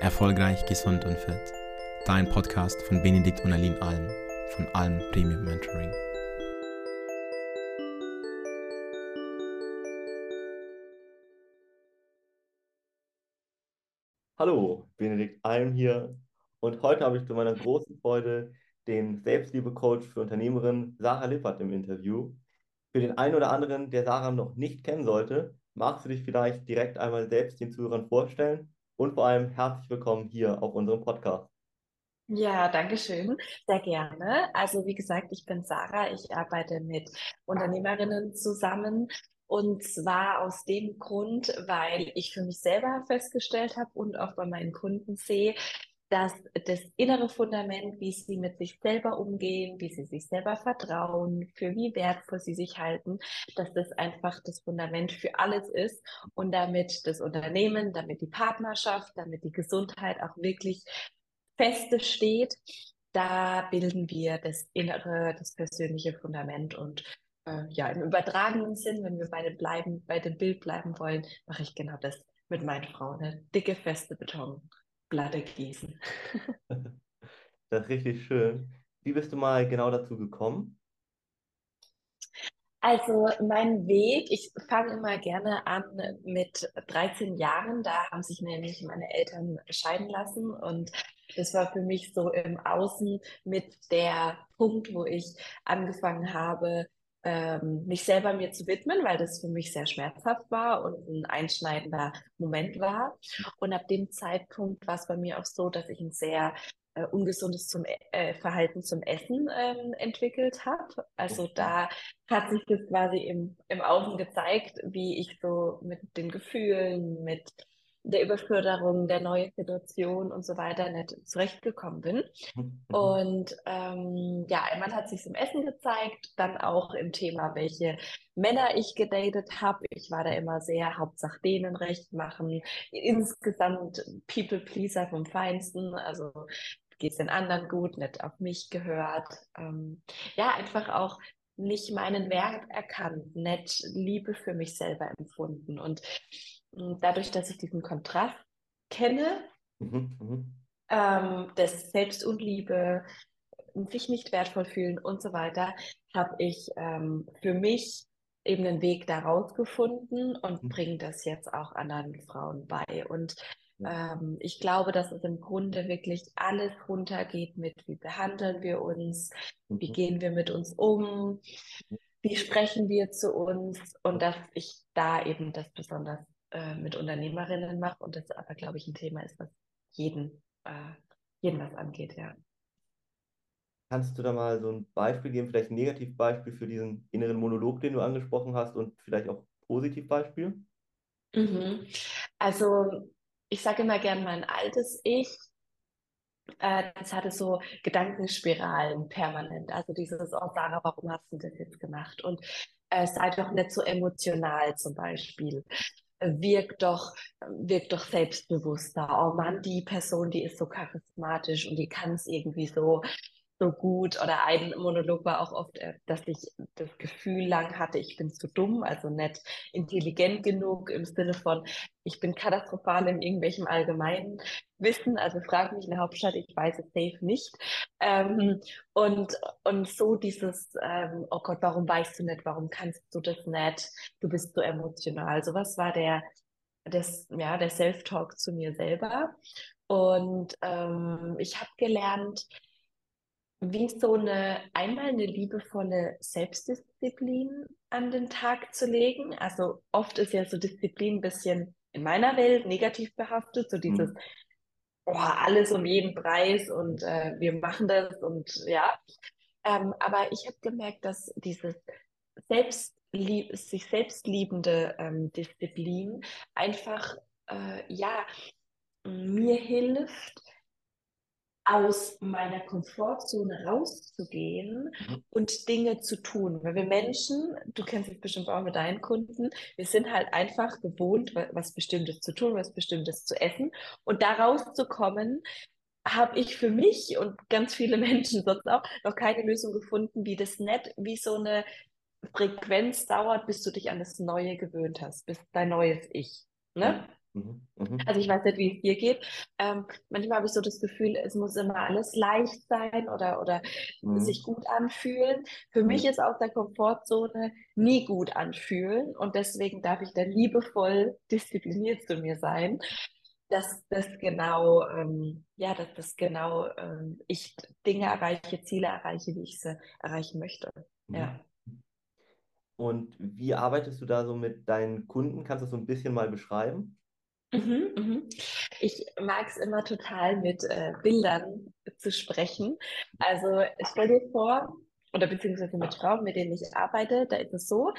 Erfolgreich, gesund und fit. Dein Podcast von Benedikt und Aline Alm von Alm Premium Mentoring. Hallo, Benedikt Alm hier und heute habe ich zu meiner großen Freude den Selbstliebe-Coach für Unternehmerin Sarah Lippert im Interview. Für den einen oder anderen, der Sarah noch nicht kennen sollte, magst du dich vielleicht direkt einmal selbst den Zuhörern vorstellen und vor allem herzlich willkommen hier auf unserem Podcast. Ja, danke schön. Sehr gerne. Also wie gesagt, ich bin Sarah. Ich arbeite mit Unternehmerinnen zusammen. Und zwar aus dem Grund, weil ich für mich selber festgestellt habe und auch bei meinen Kunden sehe, dass das innere Fundament, wie sie mit sich selber umgehen, wie sie sich selber vertrauen, für wie wertvoll sie sich halten, dass das einfach das Fundament für alles ist und damit das Unternehmen, damit die Partnerschaft, damit die Gesundheit auch wirklich feste steht, da bilden wir das innere, das persönliche Fundament und äh, ja, im übertragenen Sinn, wenn wir bei dem, bleiben, bei dem Bild bleiben wollen, mache ich genau das mit meinen Frauen, eine dicke, feste Beton. Platte gießen. das ist richtig schön. Wie bist du mal genau dazu gekommen? Also mein Weg, ich fange immer gerne an mit 13 Jahren. Da haben sich nämlich meine Eltern scheiden lassen und das war für mich so im Außen mit der Punkt, wo ich angefangen habe, ähm, mich selber mir zu widmen, weil das für mich sehr schmerzhaft war und ein einschneidender Moment war. Und ab dem Zeitpunkt war es bei mir auch so, dass ich ein sehr äh, ungesundes zum, äh, Verhalten zum Essen ähm, entwickelt habe. Also da hat sich das quasi im, im Außen gezeigt, wie ich so mit den Gefühlen, mit der Überförderung, der neuen Situation und so weiter nicht zurechtgekommen bin. Mhm. Und ähm, ja, einmal hat sich im Essen gezeigt, dann auch im Thema, welche Männer ich gedatet habe. Ich war da immer sehr Hauptsache denen recht machen, insgesamt People Pleaser vom Feinsten, also geht es den anderen gut, nicht auf mich gehört. Ähm, ja, einfach auch nicht meinen Wert erkannt, nicht Liebe für mich selber empfunden. Und dadurch, dass ich diesen Kontrast kenne, mhm, mhm. ähm, des Selbstunliebe, sich nicht wertvoll fühlen und so weiter, habe ich ähm, für mich eben einen Weg daraus gefunden und mhm. bringe das jetzt auch anderen Frauen bei. Und ähm, ich glaube, dass es im Grunde wirklich alles runtergeht mit, wie behandeln wir uns, wie mhm. gehen wir mit uns um, wie sprechen wir zu uns und dass ich da eben das besonders äh, mit Unternehmerinnen mache und das aber, glaube ich, ein Thema ist, was jeden, äh, jeden was angeht, ja. Kannst du da mal so ein Beispiel geben, vielleicht ein Negativbeispiel für diesen inneren Monolog, den du angesprochen hast und vielleicht auch Positivbeispiel? Mhm. Also ich sage immer gern mein altes Ich, äh, das hatte so Gedankenspiralen permanent. Also dieses, oh Sarah, warum hast du das jetzt gemacht? Und äh, sei doch nicht so emotional zum Beispiel wirkt doch, wirkt doch selbstbewusster. Oh Mann, die Person, die ist so charismatisch und die kann es irgendwie so so gut oder ein Monolog war auch oft, äh, dass ich das Gefühl lang hatte, ich bin zu dumm, also nicht intelligent genug im Sinne von, ich bin katastrophal in irgendwelchem allgemeinen Wissen, also frag mich in der Hauptstadt, ich weiß es safe nicht. Ähm, und, und so dieses, ähm, oh Gott, warum weißt du nicht, warum kannst du das nicht, du bist so emotional. So was war der, das, ja, der Self-Talk zu mir selber. Und ähm, ich habe gelernt, wie so eine einmal eine liebevolle Selbstdisziplin an den Tag zu legen. Also oft ist ja so Disziplin ein bisschen in meiner Welt negativ behaftet, so dieses mhm. oh, alles um jeden Preis und äh, wir machen das und ja. Ähm, aber ich habe gemerkt, dass dieses Selbstlieb sich selbstliebende ähm, Disziplin einfach äh, ja mir hilft, aus meiner Komfortzone rauszugehen mhm. und Dinge zu tun. Weil wir Menschen, du kennst es bestimmt auch mit deinen Kunden, wir sind halt einfach gewohnt, was Bestimmtes zu tun, was Bestimmtes zu essen. Und da rauszukommen, habe ich für mich und ganz viele Menschen sonst auch noch keine Lösung gefunden, wie das nicht wie so eine Frequenz dauert, bis du dich an das Neue gewöhnt hast, bis dein neues Ich. Ne? Mhm. Mhm. Also ich weiß nicht, wie es dir geht. Ähm, manchmal habe ich so das Gefühl, es muss immer alles leicht sein oder, oder Mhm. sich gut anfühlen. Für mich ist aus der Komfortzone nie gut anfühlen und deswegen darf ich dann liebevoll diszipliniert zu mir sein, dass das genau, ähm, ja, dass das genau ähm, ich Dinge erreiche, Ziele erreiche, wie ich sie erreichen möchte. Mhm. Ja. Und wie arbeitest du da so mit deinen Kunden? Kannst du das so ein bisschen mal beschreiben? Mhm, mhm. Ich mag es immer total mit äh, Bildern zu sprechen. Also stell dir vor, oder beziehungsweise mit Frauen, mit denen ich arbeite, da ist es so,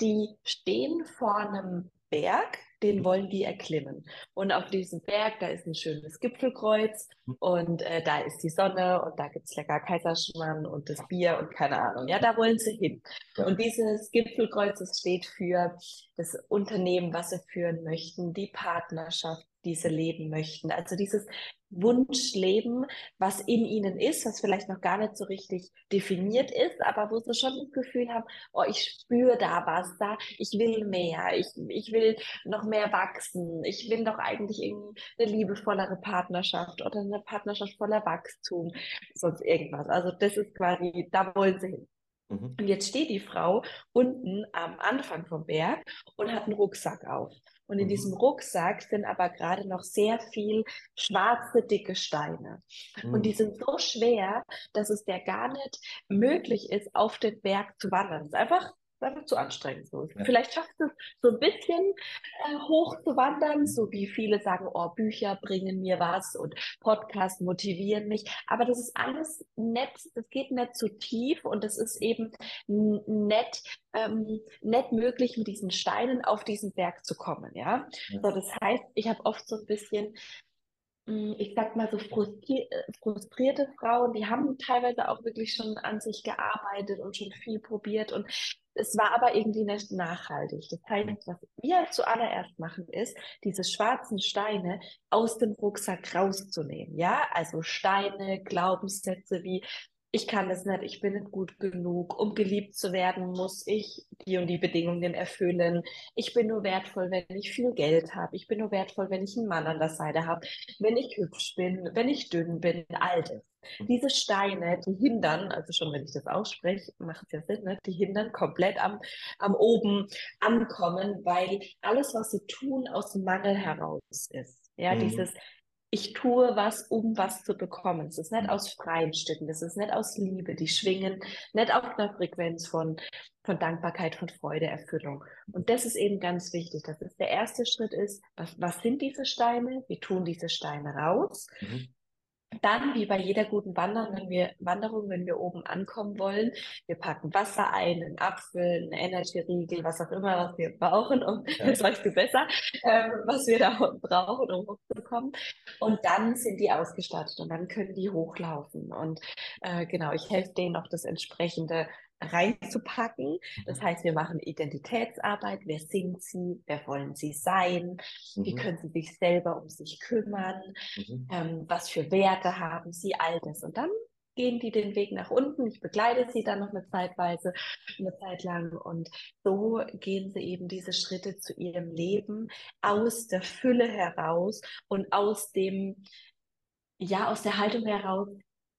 die stehen vor einem Berg, den wollen die erklimmen. Und auf diesem Berg, da ist ein schönes Gipfelkreuz und äh, da ist die Sonne und da gibt's lecker Kaiserschmarrn und das Bier und keine Ahnung. Ja, da wollen sie hin. Und dieses Gipfelkreuz, das steht für das Unternehmen, was sie führen möchten, die Partnerschaft, die sie leben möchten. Also dieses Wunschleben, was in ihnen ist, was vielleicht noch gar nicht so richtig definiert ist, aber wo sie schon das Gefühl haben, oh, ich spüre da was, da, ich will mehr, ich, ich will noch mehr wachsen, ich will doch eigentlich irgendwie eine liebevollere Partnerschaft oder eine Partnerschaft voller Wachstum, sonst irgendwas. Also das ist quasi, da wollen sie hin. Mhm. Und jetzt steht die Frau unten am Anfang vom Berg und hat einen Rucksack auf. Und in Mhm. diesem Rucksack sind aber gerade noch sehr viel schwarze, dicke Steine. Und die Mhm. sind so schwer, dass es der gar nicht möglich ist, auf den Berg zu wandern. Es ist einfach, es ist einfach zu anstrengend. So. Ja. Vielleicht schafft es so ein bisschen äh, hoch zu wandern, so wie viele sagen, oh, Bücher bringen mir was und Podcasts motivieren mich. Aber das ist alles nett, das geht nicht zu tief und es ist eben nett, ähm, nicht möglich, mit diesen Steinen auf diesen Berg zu kommen, ja. Ja. So, das heißt, ich habe oft so ein bisschen, ich sag mal so äh, frustrierte Frauen, die haben teilweise auch wirklich schon an sich gearbeitet und schon viel probiert und es war aber irgendwie nicht nachhaltig. Das heißt, was wir zuallererst machen, ist, diese schwarzen Steine aus dem Rucksack rauszunehmen, ja, also Steine, Glaubenssätze wie ich kann das nicht, ich bin nicht gut genug. Um geliebt zu werden, muss ich die und die Bedingungen erfüllen. Ich bin nur wertvoll, wenn ich viel Geld habe. Ich bin nur wertvoll, wenn ich einen Mann an der Seite habe. Wenn ich hübsch bin, wenn ich dünn bin, all das. Diese Steine, die hindern, also schon wenn ich das ausspreche, macht es ja Sinn, ne? die hindern komplett am, am oben ankommen, weil alles, was sie tun, aus Mangel heraus ist. Ja, Mhm. dieses ich tue was, um was zu bekommen. Es ist nicht Mhm. aus freien Stücken, das ist nicht aus Liebe. Die schwingen nicht auf einer Frequenz von, von Dankbarkeit, von Freude, Erfüllung. Und das ist eben ganz wichtig. Das ist der erste Schritt ist, was, was sind diese Steine? Wir tun diese Steine raus. Mhm. Dann, wie bei jeder guten Wandern, wenn wir, Wanderung, wenn wir oben ankommen wollen, wir packen Wasser ein, einen Apfel, einen Energy-Riegel, was auch immer, was wir brauchen, um, Ja. das weißt du besser, ähm, was wir da brauchen, um hochzukommen. Und dann sind die ausgestattet und dann können die hochlaufen. Und äh, genau, ich helfe denen auch das entsprechende reinzupacken. Das heißt, wir machen Identitätsarbeit. Wer sind sie? Wer wollen sie sein? Wie Mhm. können sie sich selber um sich kümmern? Mhm. ähm, was für Werte haben sie, all das. Und dann gehen die den Weg nach unten. Ich begleite sie dann noch eine Zeitweise, eine Zeit lang. Und so gehen sie eben diese Schritte zu ihrem Leben aus der Fülle heraus und aus dem, ja, aus der Haltung heraus.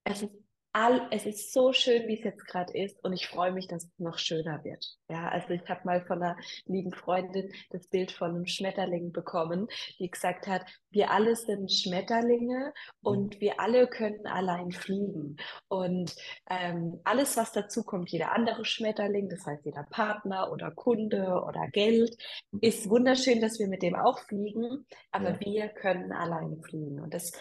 Es ist all, es ist so schön, wie es jetzt gerade ist, und ich freue mich, dass es noch schöner wird. Ja, also ich habe mal von einer lieben Freundin das Bild von einem Schmetterling bekommen, die gesagt hat, wir alle sind Schmetterlinge und wir alle können allein fliegen. Und ähm, alles, was dazu kommt, jeder andere Schmetterling, das heißt jeder Partner oder Kunde oder Geld, Mhm. ist wunderschön, dass wir mit dem auch fliegen, aber Ja. wir können alleine fliegen. Und das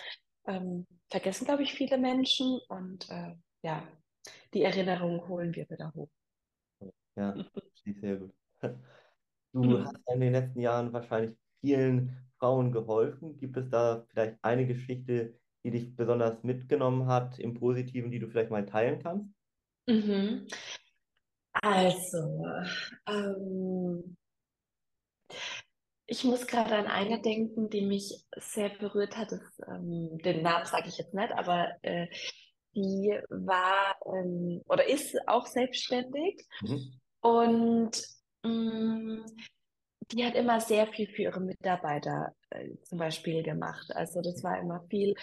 ähm, vergessen, glaube ich, viele Menschen. Und äh, ja, die Erinnerung holen wir wieder hoch. Ja, sehr gut. Du Mhm. hast in den letzten Jahren wahrscheinlich vielen Frauen geholfen. Gibt es da vielleicht eine Geschichte, die dich besonders mitgenommen hat im Positiven, die du vielleicht mal teilen kannst? Mhm. Also, ähm, ich muss gerade an eine denken, die mich sehr berührt hat. Das, ähm, den Namen sage ich jetzt nicht, aber äh, die war ähm, oder ist auch selbstständig Mhm. und mh, die hat immer sehr viel für ihre Mitarbeiter äh, zum Beispiel gemacht. Also das war immer viel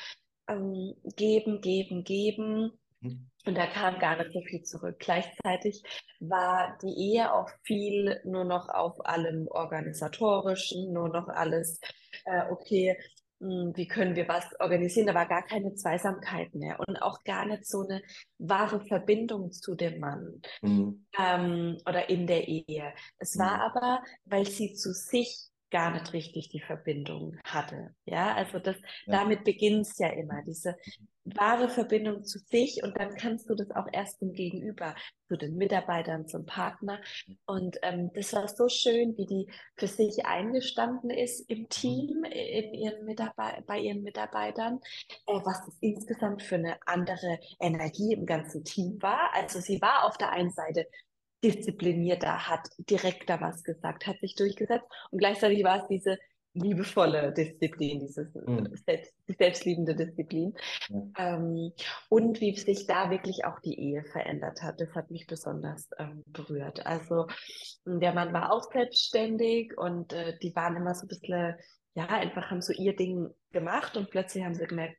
ähm, geben, geben, geben. Mhm. Und da kam gar nicht so viel zurück. Gleichzeitig war die Ehe auch viel nur noch auf allem organisatorischen, nur noch alles, äh, okay, hm, wie können wir was organisieren? Da war gar keine Zweisamkeit mehr und auch gar nicht so eine wahre Verbindung zu dem Mann mhm. ähm, oder in der Ehe. Es mhm. war aber, weil sie zu sich gar nicht richtig die Verbindung hatte. Ja, also das, ja. damit beginnt es ja immer, diese wahre Verbindung zu sich und dann kannst du das auch erst zum Gegenüber, zu den Mitarbeitern, zum Partner. Und ähm, das war so schön, wie die für sich eingestanden ist im Team, in ihren Mitarbe bei ihren Mitarbeitern, äh, was das insgesamt für eine andere Energie im ganzen Team war. Also sie war auf der einen Seite disziplinierter, hat direkter was gesagt, hat sich durchgesetzt und gleichzeitig war es diese liebevolle Disziplin, dieses mhm. selbst, selbstliebende Disziplin. Mhm. Ähm, und wie sich da wirklich auch die Ehe verändert hat, das hat mich besonders ähm, berührt. Also der Mann war auch selbstständig und äh, die waren immer so ein bisschen, ja, einfach haben so ihr Ding gemacht und plötzlich haben sie gemerkt,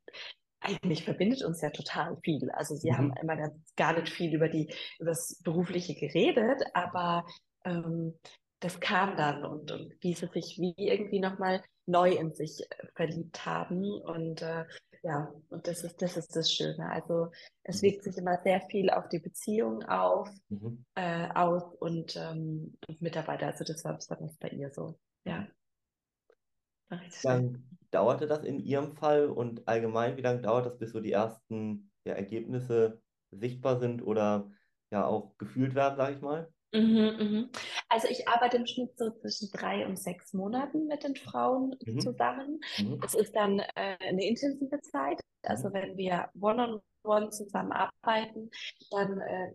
eigentlich verbindet uns ja total viel. Also sie mhm. haben immer gar nicht viel über die über das Berufliche geredet, aber ähm, das kam dann und, und wie sie sich wie irgendwie nochmal neu in sich äh, verliebt haben. Und äh, ja, und das ist, das ist das Schöne. Also es mhm. wirkt sich immer sehr viel auf die Beziehung auf, mhm. äh, aus und, ähm, und Mitarbeiter. Also das war besonders bei ihr so. Ja. Dann dauerte das in Ihrem Fall und allgemein, wie lange dauert das, bis so die ersten ja, Ergebnisse sichtbar sind oder ja auch gefühlt werden, sage ich mal? Mhm, mhm. Also ich arbeite im Schnitt so zwischen drei und sechs Monaten mit den Frauen mhm. zusammen. Mhm. Es ist dann äh, eine intensive Zeit. Also mhm. wenn wir one-on-one -on -one zusammenarbeiten, dann äh,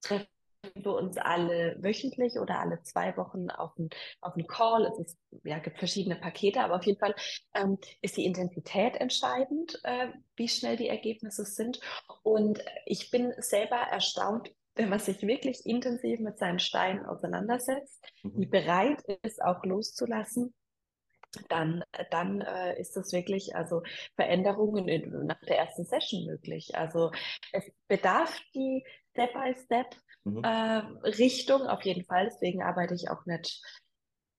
treffen wir uns alle wöchentlich oder alle zwei Wochen auf einen, auf einen Call. Es ist, ja, gibt verschiedene Pakete, aber auf jeden Fall ähm, ist die Intensität entscheidend, äh, wie schnell die Ergebnisse sind. Und ich bin selber erstaunt, wenn man sich wirklich intensiv mit seinen Steinen auseinandersetzt, mhm. die bereit ist, auch loszulassen, dann, dann äh, ist das wirklich also Veränderungen in, nach der ersten Session möglich. Also es bedarf die Step-by-Step mhm. äh, Richtung auf jeden Fall. Deswegen arbeite ich auch nicht,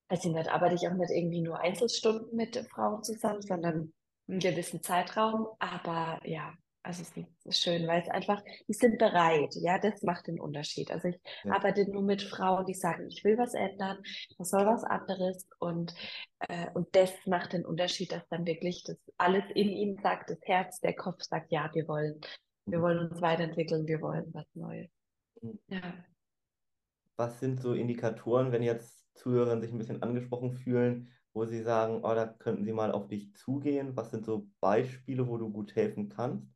also nicht, arbeite ich auch nicht irgendwie nur Einzelstunden mit Frauen zusammen, sondern einen gewissen Zeitraum. Aber ja, also es ist schön, weil es einfach, die sind bereit, ja, das macht den Unterschied. Also ich ja. arbeite nur mit Frauen, die sagen, ich will was ändern, das soll was anderes und, äh, und das macht den Unterschied, dass dann wirklich das alles in ihnen sagt, das Herz, der Kopf sagt, ja, wir wollen, wir wollen uns weiterentwickeln, wir wollen was Neues. Mhm. Ja. Was sind so Indikatoren, wenn jetzt Zuhörer sich ein bisschen angesprochen fühlen, wo sie sagen, oh, da könnten sie mal auf dich zugehen? Was sind so Beispiele, wo du gut helfen kannst?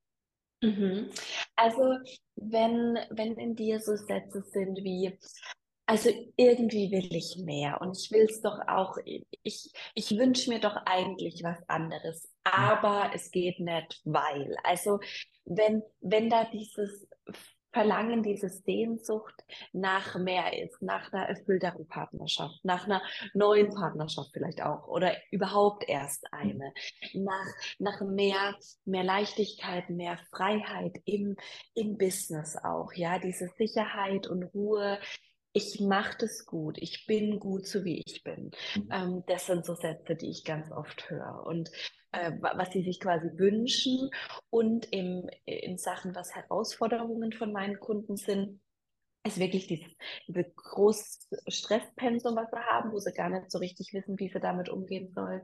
Mhm. Also, wenn, wenn in dir so Sätze sind wie, also irgendwie will ich mehr und ich will es doch auch, ich, ich wünsche mir doch eigentlich was anderes, mhm. aber es geht nicht, weil. Also, wenn, wenn da dieses Verlangen, diese Sehnsucht nach mehr ist, nach einer erfüllteren Partnerschaft, nach einer neuen Partnerschaft vielleicht auch oder überhaupt erst eine, nach, nach mehr, mehr Leichtigkeit, mehr Freiheit im, im Business auch, ja, diese Sicherheit und Ruhe. Ich mache das gut, ich bin gut, so wie ich bin. Mhm. Ähm, das sind so Sätze, die ich ganz oft höre. Und äh, was sie sich quasi wünschen und im, in Sachen, was Herausforderungen von meinen Kunden sind, ist wirklich dieses, dieses große Stresspensum, was sie haben, wo sie gar nicht so richtig wissen, wie sie damit umgehen sollen.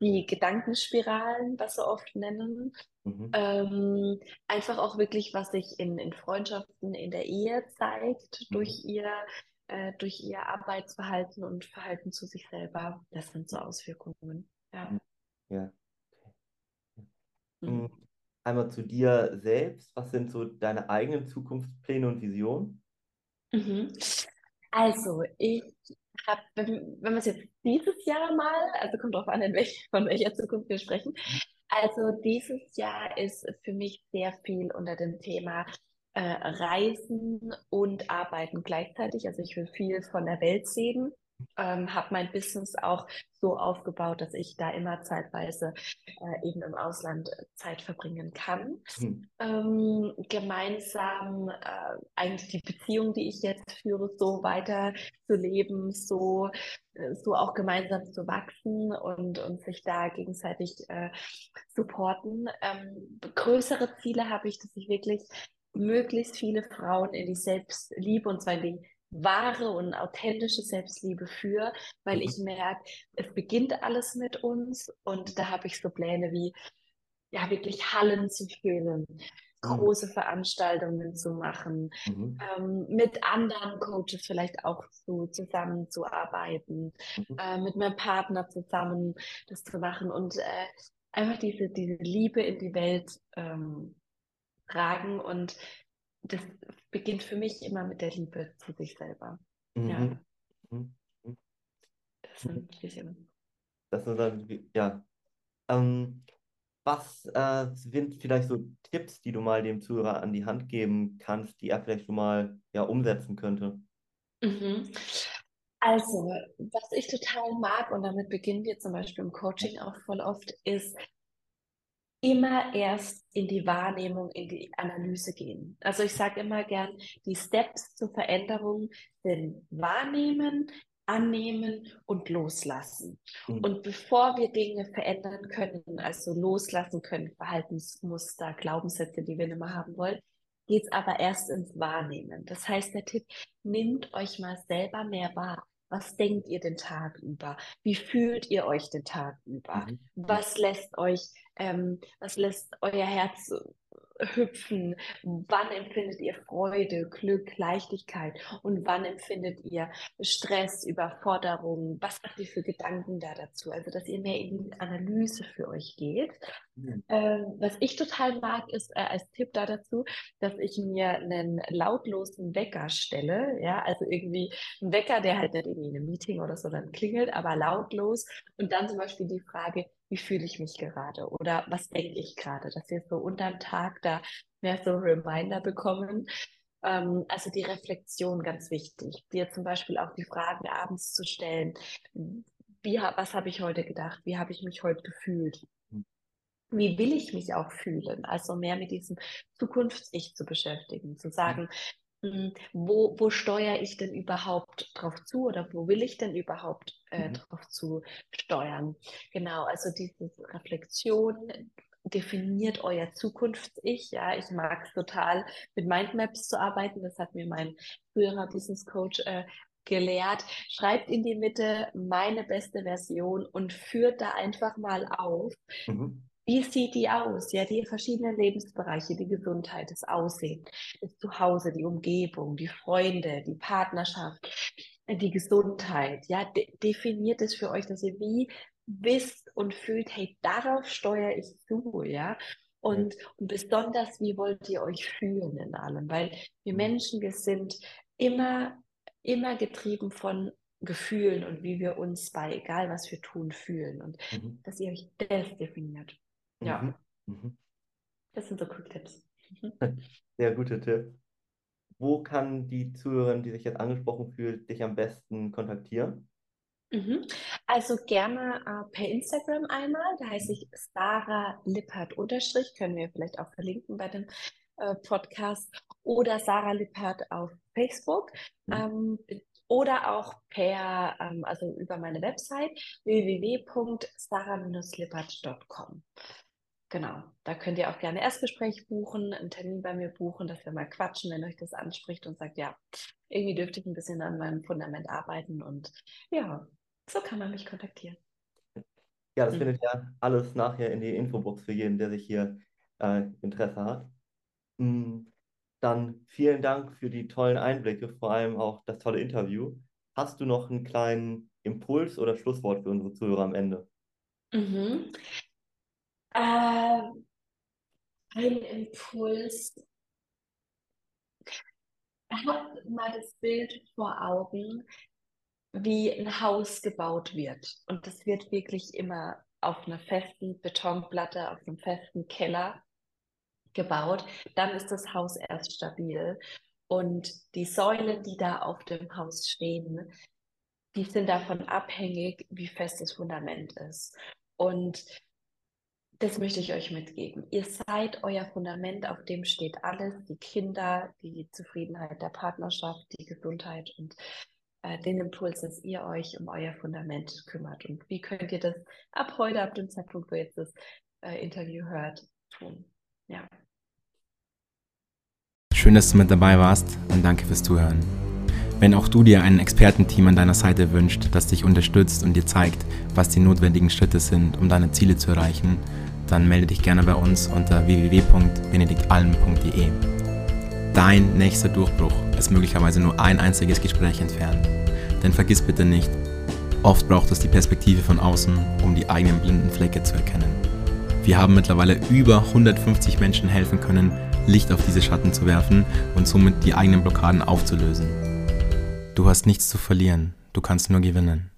Die Gedankenspiralen, was sie oft nennen. Mhm. Ähm, einfach auch wirklich, was sich in, in Freundschaften in der Ehe zeigt, mhm. durch ihr äh, durch ihr Arbeitsverhalten und Verhalten zu sich selber. Das sind so Auswirkungen. Ja. Ja, Mhm. Einmal zu dir selbst. Was sind so deine eigenen Zukunftspläne und Visionen? Mhm. Also, ich habe, wenn, wenn wir es jetzt dieses Jahr mal, also kommt drauf an, in welch, von welcher Zukunft wir sprechen. Also, dieses Jahr ist für mich sehr viel unter dem Thema äh, Reisen und Arbeiten gleichzeitig. Also, ich will viel von der Welt sehen ähm, habe mein Business auch so aufgebaut, dass ich da immer zeitweise äh, eben im Ausland äh, Zeit verbringen kann. Hm. Ähm, gemeinsam äh, eigentlich die Beziehung, die ich jetzt führe, so weiter zu leben, so, äh, so auch gemeinsam zu wachsen und, und sich da gegenseitig äh, supporten. Ähm, größere Ziele habe ich, dass ich wirklich möglichst viele Frauen in die Selbstliebe und zwar in die wahre und authentische Selbstliebe für, weil ich mhm. merke, es beginnt alles mit uns und da habe ich so Pläne wie, ja, wirklich Hallen zu füllen, mhm. große Veranstaltungen zu machen, mhm. ähm, mit anderen Coaches vielleicht auch zu, zusammenzuarbeiten, mhm. äh, mit meinem Partner zusammen das zu machen und äh, einfach diese, diese Liebe in die Welt ähm, tragen und das beginnt für mich immer mit der Liebe zu sich selber. Mhm. Ja. Mhm. Das sind ein bisschen. Das sind dann, ja. Ähm, was äh, sind vielleicht so Tipps, die du mal dem Zuhörer an die Hand geben kannst, die er vielleicht schon mal ja, umsetzen könnte? Mhm. Also, was ich total mag, und damit beginnen wir zum Beispiel im Coaching auch voll oft, ist immer erst in die Wahrnehmung, in die Analyse gehen. Also ich sage immer gern, die Steps zur Veränderung sind wahrnehmen, annehmen und loslassen. Mhm. Und bevor wir Dinge verändern können, also loslassen können, Verhaltensmuster, Glaubenssätze, die wir nicht mehr haben wollen, geht es aber erst ins Wahrnehmen. Das heißt, der Tipp, nimmt euch mal selber mehr wahr. Was denkt ihr den Tag über? Wie fühlt ihr euch den Tag über? Mhm. Was lässt euch, ähm, was lässt euer Herz hüpfen? Wann empfindet ihr Freude, Glück, Leichtigkeit? Und wann empfindet ihr Stress, Überforderung? Was habt ihr für Gedanken da dazu? Also, dass ihr mehr in die Analyse für euch geht. Mhm. Ähm, was ich total mag, ist äh, als Tipp da dazu, dass ich mir einen lautlosen Wecker stelle. Ja, also irgendwie ein Wecker, der halt nicht irgendwie in einem Meeting oder so dann klingelt, aber lautlos. Und dann zum Beispiel die Frage, wie fühle ich mich gerade oder was denke ich gerade, dass wir so unterm Tag da mehr so Reminder bekommen. Ähm, also die Reflexion ganz wichtig, dir zum Beispiel auch die Fragen abends zu stellen, wie, was habe ich heute gedacht, wie habe ich mich heute gefühlt, wie will ich mich auch fühlen, also mehr mit diesem Zukunfts-Ich zu beschäftigen, zu sagen, hm, wo, wo steuere ich denn überhaupt drauf zu oder wo will ich denn überhaupt äh, mhm. drauf zu steuern? Genau, also diese Reflexion definiert euer Zukunfts-Ich. Ja, ich mag es total, mit Mindmaps zu arbeiten. Das hat mir mein früherer Business Coach äh, gelehrt. Schreibt in die Mitte meine beste Version und führt da einfach mal auf, mhm. Wie sieht die aus? Ja, die verschiedenen Lebensbereiche, die Gesundheit, das Aussehen, das Zuhause, die Umgebung, die Freunde, die Partnerschaft, die Gesundheit. Ja, de definiert es für euch, dass ihr wie wisst und fühlt, hey, darauf steuere ich zu, ja. Und, und besonders, wie wollt ihr euch fühlen in allem? Weil wir mhm. Menschen, wir sind immer, immer getrieben von Gefühlen und wie wir uns bei egal was wir tun fühlen und mhm. dass ihr euch das definiert. Ja. Mhm. Mhm. Das sind so Quick-Tipps. Mhm. Sehr guter Tipp. Wo kann die Zuhörerin, die sich jetzt angesprochen fühlt, dich am besten kontaktieren? Mhm. Also gerne äh, per Instagram einmal, da heiße ich Sarah Lippert unterstrich, können wir vielleicht auch verlinken bei dem äh, Podcast, oder Sarah Lippert auf Facebook. Mhm. Ähm, oder auch per, ähm, also über meine Website www.sarah-lippert.com. Genau, da könnt ihr auch gerne Erstgespräch buchen, einen Termin bei mir buchen, dass wir mal quatschen, wenn euch das anspricht und sagt, ja, irgendwie dürfte ich ein bisschen an meinem Fundament arbeiten und ja, so kann man mich kontaktieren. Ja, das mhm. findet ja alles nachher in die Infobox für jeden, der sich hier äh, Interesse hat. Mhm. Dann vielen Dank für die tollen Einblicke, vor allem auch das tolle Interview. Hast du noch einen kleinen Impuls oder Schlusswort für unsere Zuhörer am Ende? Mhm. Äh, ein Impuls. Habt mal das Bild vor Augen, wie ein Haus gebaut wird. Und das wird wirklich immer auf einer festen Betonplatte, auf einem festen Keller gebaut. Dann ist das Haus erst stabil. Und die Säulen, die da auf dem Haus stehen, die sind davon abhängig, wie fest das Fundament ist. Und das möchte ich euch mitgeben. Ihr seid euer Fundament, auf dem steht alles, die Kinder, die Zufriedenheit der Partnerschaft, die Gesundheit und äh, den Impuls, dass ihr euch um euer Fundament kümmert. Und wie könnt ihr das ab heute, ab dem Zeitpunkt, wo ihr jetzt das äh, Interview hört, tun? Ja. Schön, dass du mit dabei warst und danke fürs Zuhören. Wenn auch du dir ein Expertenteam an deiner Seite wünscht, das dich unterstützt und dir zeigt, was die notwendigen Schritte sind, um deine Ziele zu erreichen, dann melde dich gerne bei uns unter www.benediktalm.de. Dein nächster Durchbruch ist möglicherweise nur ein einziges Gespräch entfernt. Denn vergiss bitte nicht, oft braucht es die Perspektive von außen, um die eigenen blinden Flecke zu erkennen. Wir haben mittlerweile über 150 Menschen helfen können, Licht auf diese Schatten zu werfen und somit die eigenen Blockaden aufzulösen. Du hast nichts zu verlieren, du kannst nur gewinnen.